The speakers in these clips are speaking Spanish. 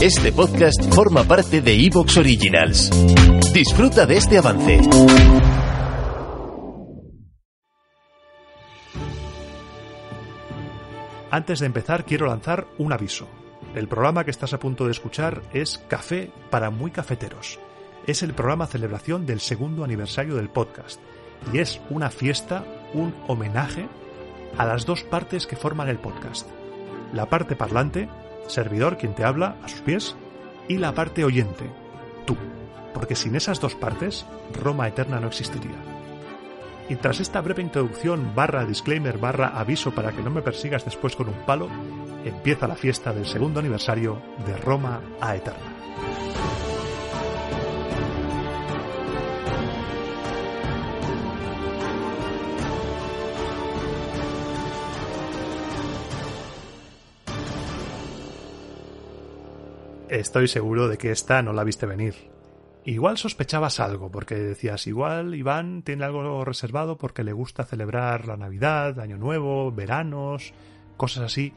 Este podcast forma parte de Evox Originals. Disfruta de este avance. Antes de empezar, quiero lanzar un aviso. El programa que estás a punto de escuchar es Café para muy cafeteros. Es el programa celebración del segundo aniversario del podcast y es una fiesta, un homenaje a las dos partes que forman el podcast. La parte parlante, servidor quien te habla a sus pies, y la parte oyente, tú, porque sin esas dos partes, Roma Eterna no existiría. Y tras esta breve introducción barra disclaimer barra aviso para que no me persigas después con un palo, empieza la fiesta del segundo aniversario de Roma a Eterna. Estoy seguro de que esta no la viste venir. Igual sospechabas algo, porque decías, igual Iván tiene algo reservado porque le gusta celebrar la Navidad, Año Nuevo, veranos, cosas así,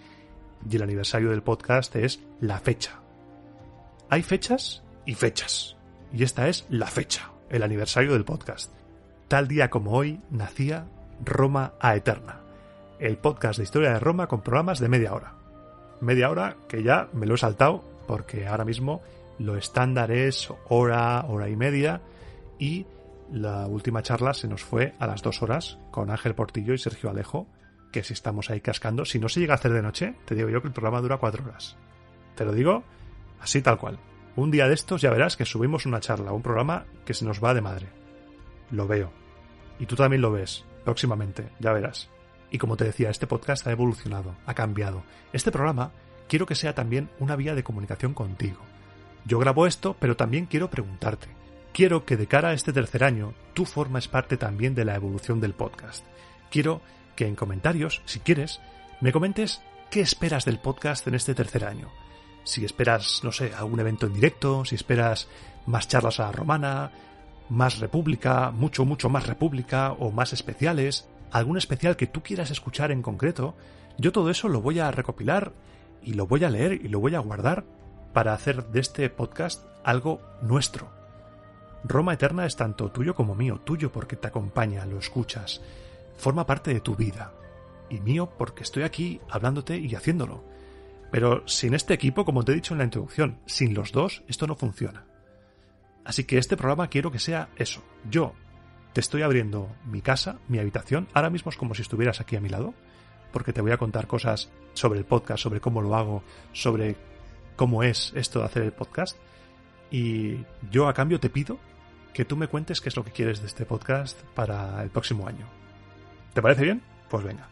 y el aniversario del podcast es la fecha. Hay fechas y fechas, y esta es la fecha, el aniversario del podcast. Tal día como hoy nacía Roma a Eterna, el podcast de historia de Roma con programas de media hora. Media hora que ya me lo he saltado porque ahora mismo lo estándar es hora, hora y media y la última charla se nos fue a las dos horas con Ángel Portillo y Sergio Alejo, que si estamos ahí cascando, si no se llega a hacer de noche, te digo yo que el programa dura cuatro horas. Te lo digo así tal cual. Un día de estos ya verás que subimos una charla, un programa que se nos va de madre. Lo veo. Y tú también lo ves, próximamente, ya verás. Y como te decía, este podcast ha evolucionado, ha cambiado. Este programa quiero que sea también una vía de comunicación contigo. Yo grabo esto, pero también quiero preguntarte. Quiero que de cara a este tercer año tú formes parte también de la evolución del podcast. Quiero que en comentarios, si quieres, me comentes qué esperas del podcast en este tercer año. Si esperas, no sé, algún evento en directo, si esperas más charlas a la romana, más república, mucho, mucho más república o más especiales, algún especial que tú quieras escuchar en concreto, yo todo eso lo voy a recopilar y lo voy a leer y lo voy a guardar para hacer de este podcast algo nuestro. Roma Eterna es tanto tuyo como mío, tuyo porque te acompaña, lo escuchas, forma parte de tu vida, y mío porque estoy aquí hablándote y haciéndolo. Pero sin este equipo, como te he dicho en la introducción, sin los dos, esto no funciona. Así que este programa quiero que sea eso. Yo te estoy abriendo mi casa, mi habitación, ahora mismo es como si estuvieras aquí a mi lado, porque te voy a contar cosas sobre el podcast, sobre cómo lo hago, sobre cómo es esto de hacer el podcast. Y yo a cambio te pido que tú me cuentes qué es lo que quieres de este podcast para el próximo año. ¿Te parece bien? Pues venga.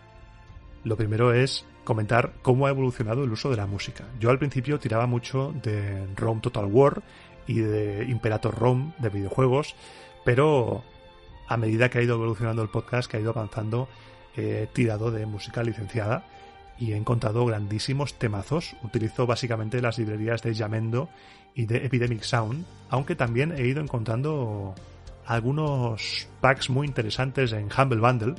Lo primero es comentar cómo ha evolucionado el uso de la música. Yo al principio tiraba mucho de ROM Total War y de Imperator ROM de videojuegos, pero a medida que ha ido evolucionando el podcast, que ha ido avanzando, he tirado de música licenciada y he encontrado grandísimos temazos. Utilizo básicamente las librerías de Jamendo y de Epidemic Sound, aunque también he ido encontrando algunos packs muy interesantes en Humble Bundle,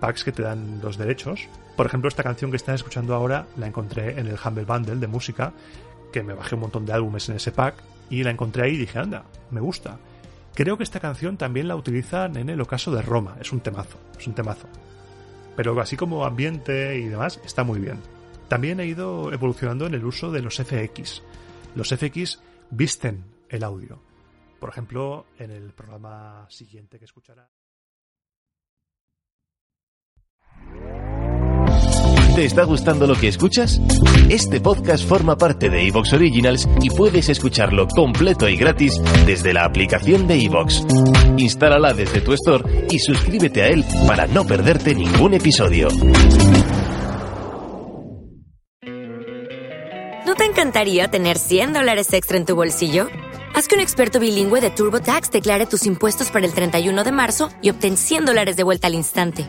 packs que te dan los derechos. Por ejemplo, esta canción que estás escuchando ahora la encontré en el Humble Bundle de música, que me bajé un montón de álbumes en ese pack y la encontré ahí y dije, anda, me gusta. Creo que esta canción también la utilizan en el ocaso de Roma, es un temazo, es un temazo pero así como ambiente y demás está muy bien. También he ido evolucionando en el uso de los FX. Los FX visten el audio. Por ejemplo, en el programa siguiente que escuchará. ¿Te está gustando lo que escuchas? Este podcast forma parte de Evox Originals y puedes escucharlo completo y gratis desde la aplicación de Evox. Instálala desde tu store y suscríbete a él para no perderte ningún episodio. ¿No te encantaría tener 100 dólares extra en tu bolsillo? Haz que un experto bilingüe de TurboTax declare tus impuestos para el 31 de marzo y obtén 100 dólares de vuelta al instante.